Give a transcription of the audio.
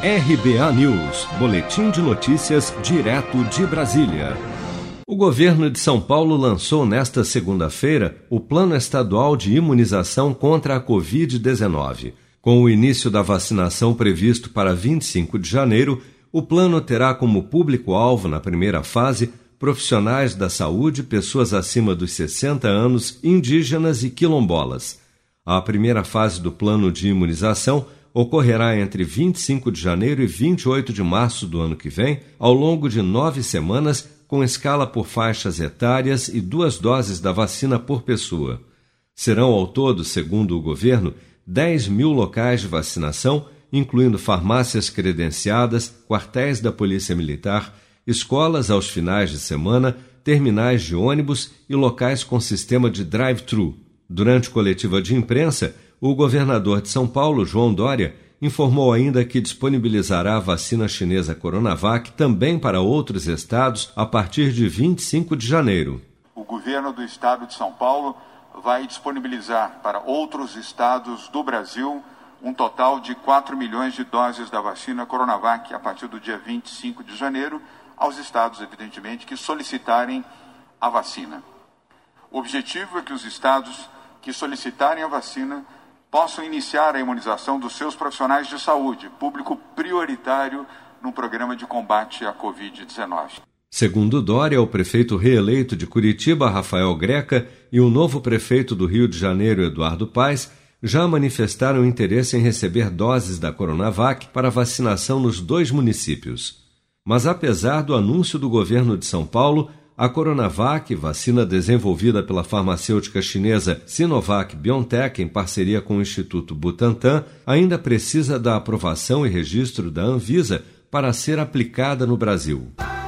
RBA News, Boletim de Notícias, direto de Brasília. O governo de São Paulo lançou nesta segunda-feira o Plano Estadual de Imunização contra a Covid-19. Com o início da vacinação previsto para 25 de janeiro, o plano terá como público-alvo na primeira fase profissionais da saúde, pessoas acima dos 60 anos, indígenas e quilombolas. A primeira fase do plano de imunização ocorrerá entre 25 de janeiro e 28 de março do ano que vem, ao longo de nove semanas, com escala por faixas etárias e duas doses da vacina por pessoa. Serão ao todo, segundo o governo, 10 mil locais de vacinação, incluindo farmácias credenciadas, quartéis da Polícia Militar, escolas aos finais de semana, terminais de ônibus e locais com sistema de drive-thru. Durante coletiva de imprensa, o governador de São Paulo, João Dória, informou ainda que disponibilizará a vacina chinesa Coronavac também para outros estados a partir de 25 de janeiro. O governo do estado de São Paulo vai disponibilizar para outros estados do Brasil um total de 4 milhões de doses da vacina Coronavac a partir do dia 25 de janeiro, aos estados, evidentemente, que solicitarem a vacina. O objetivo é que os estados que solicitarem a vacina possam iniciar a imunização dos seus profissionais de saúde, público prioritário no programa de combate à Covid-19. Segundo Dória, o prefeito reeleito de Curitiba, Rafael Greca, e o novo prefeito do Rio de Janeiro, Eduardo Paes, já manifestaram interesse em receber doses da Coronavac para vacinação nos dois municípios. Mas apesar do anúncio do governo de São Paulo, a Coronavac, vacina desenvolvida pela farmacêutica chinesa Sinovac BioNTech em parceria com o Instituto Butantan, ainda precisa da aprovação e registro da Anvisa para ser aplicada no Brasil.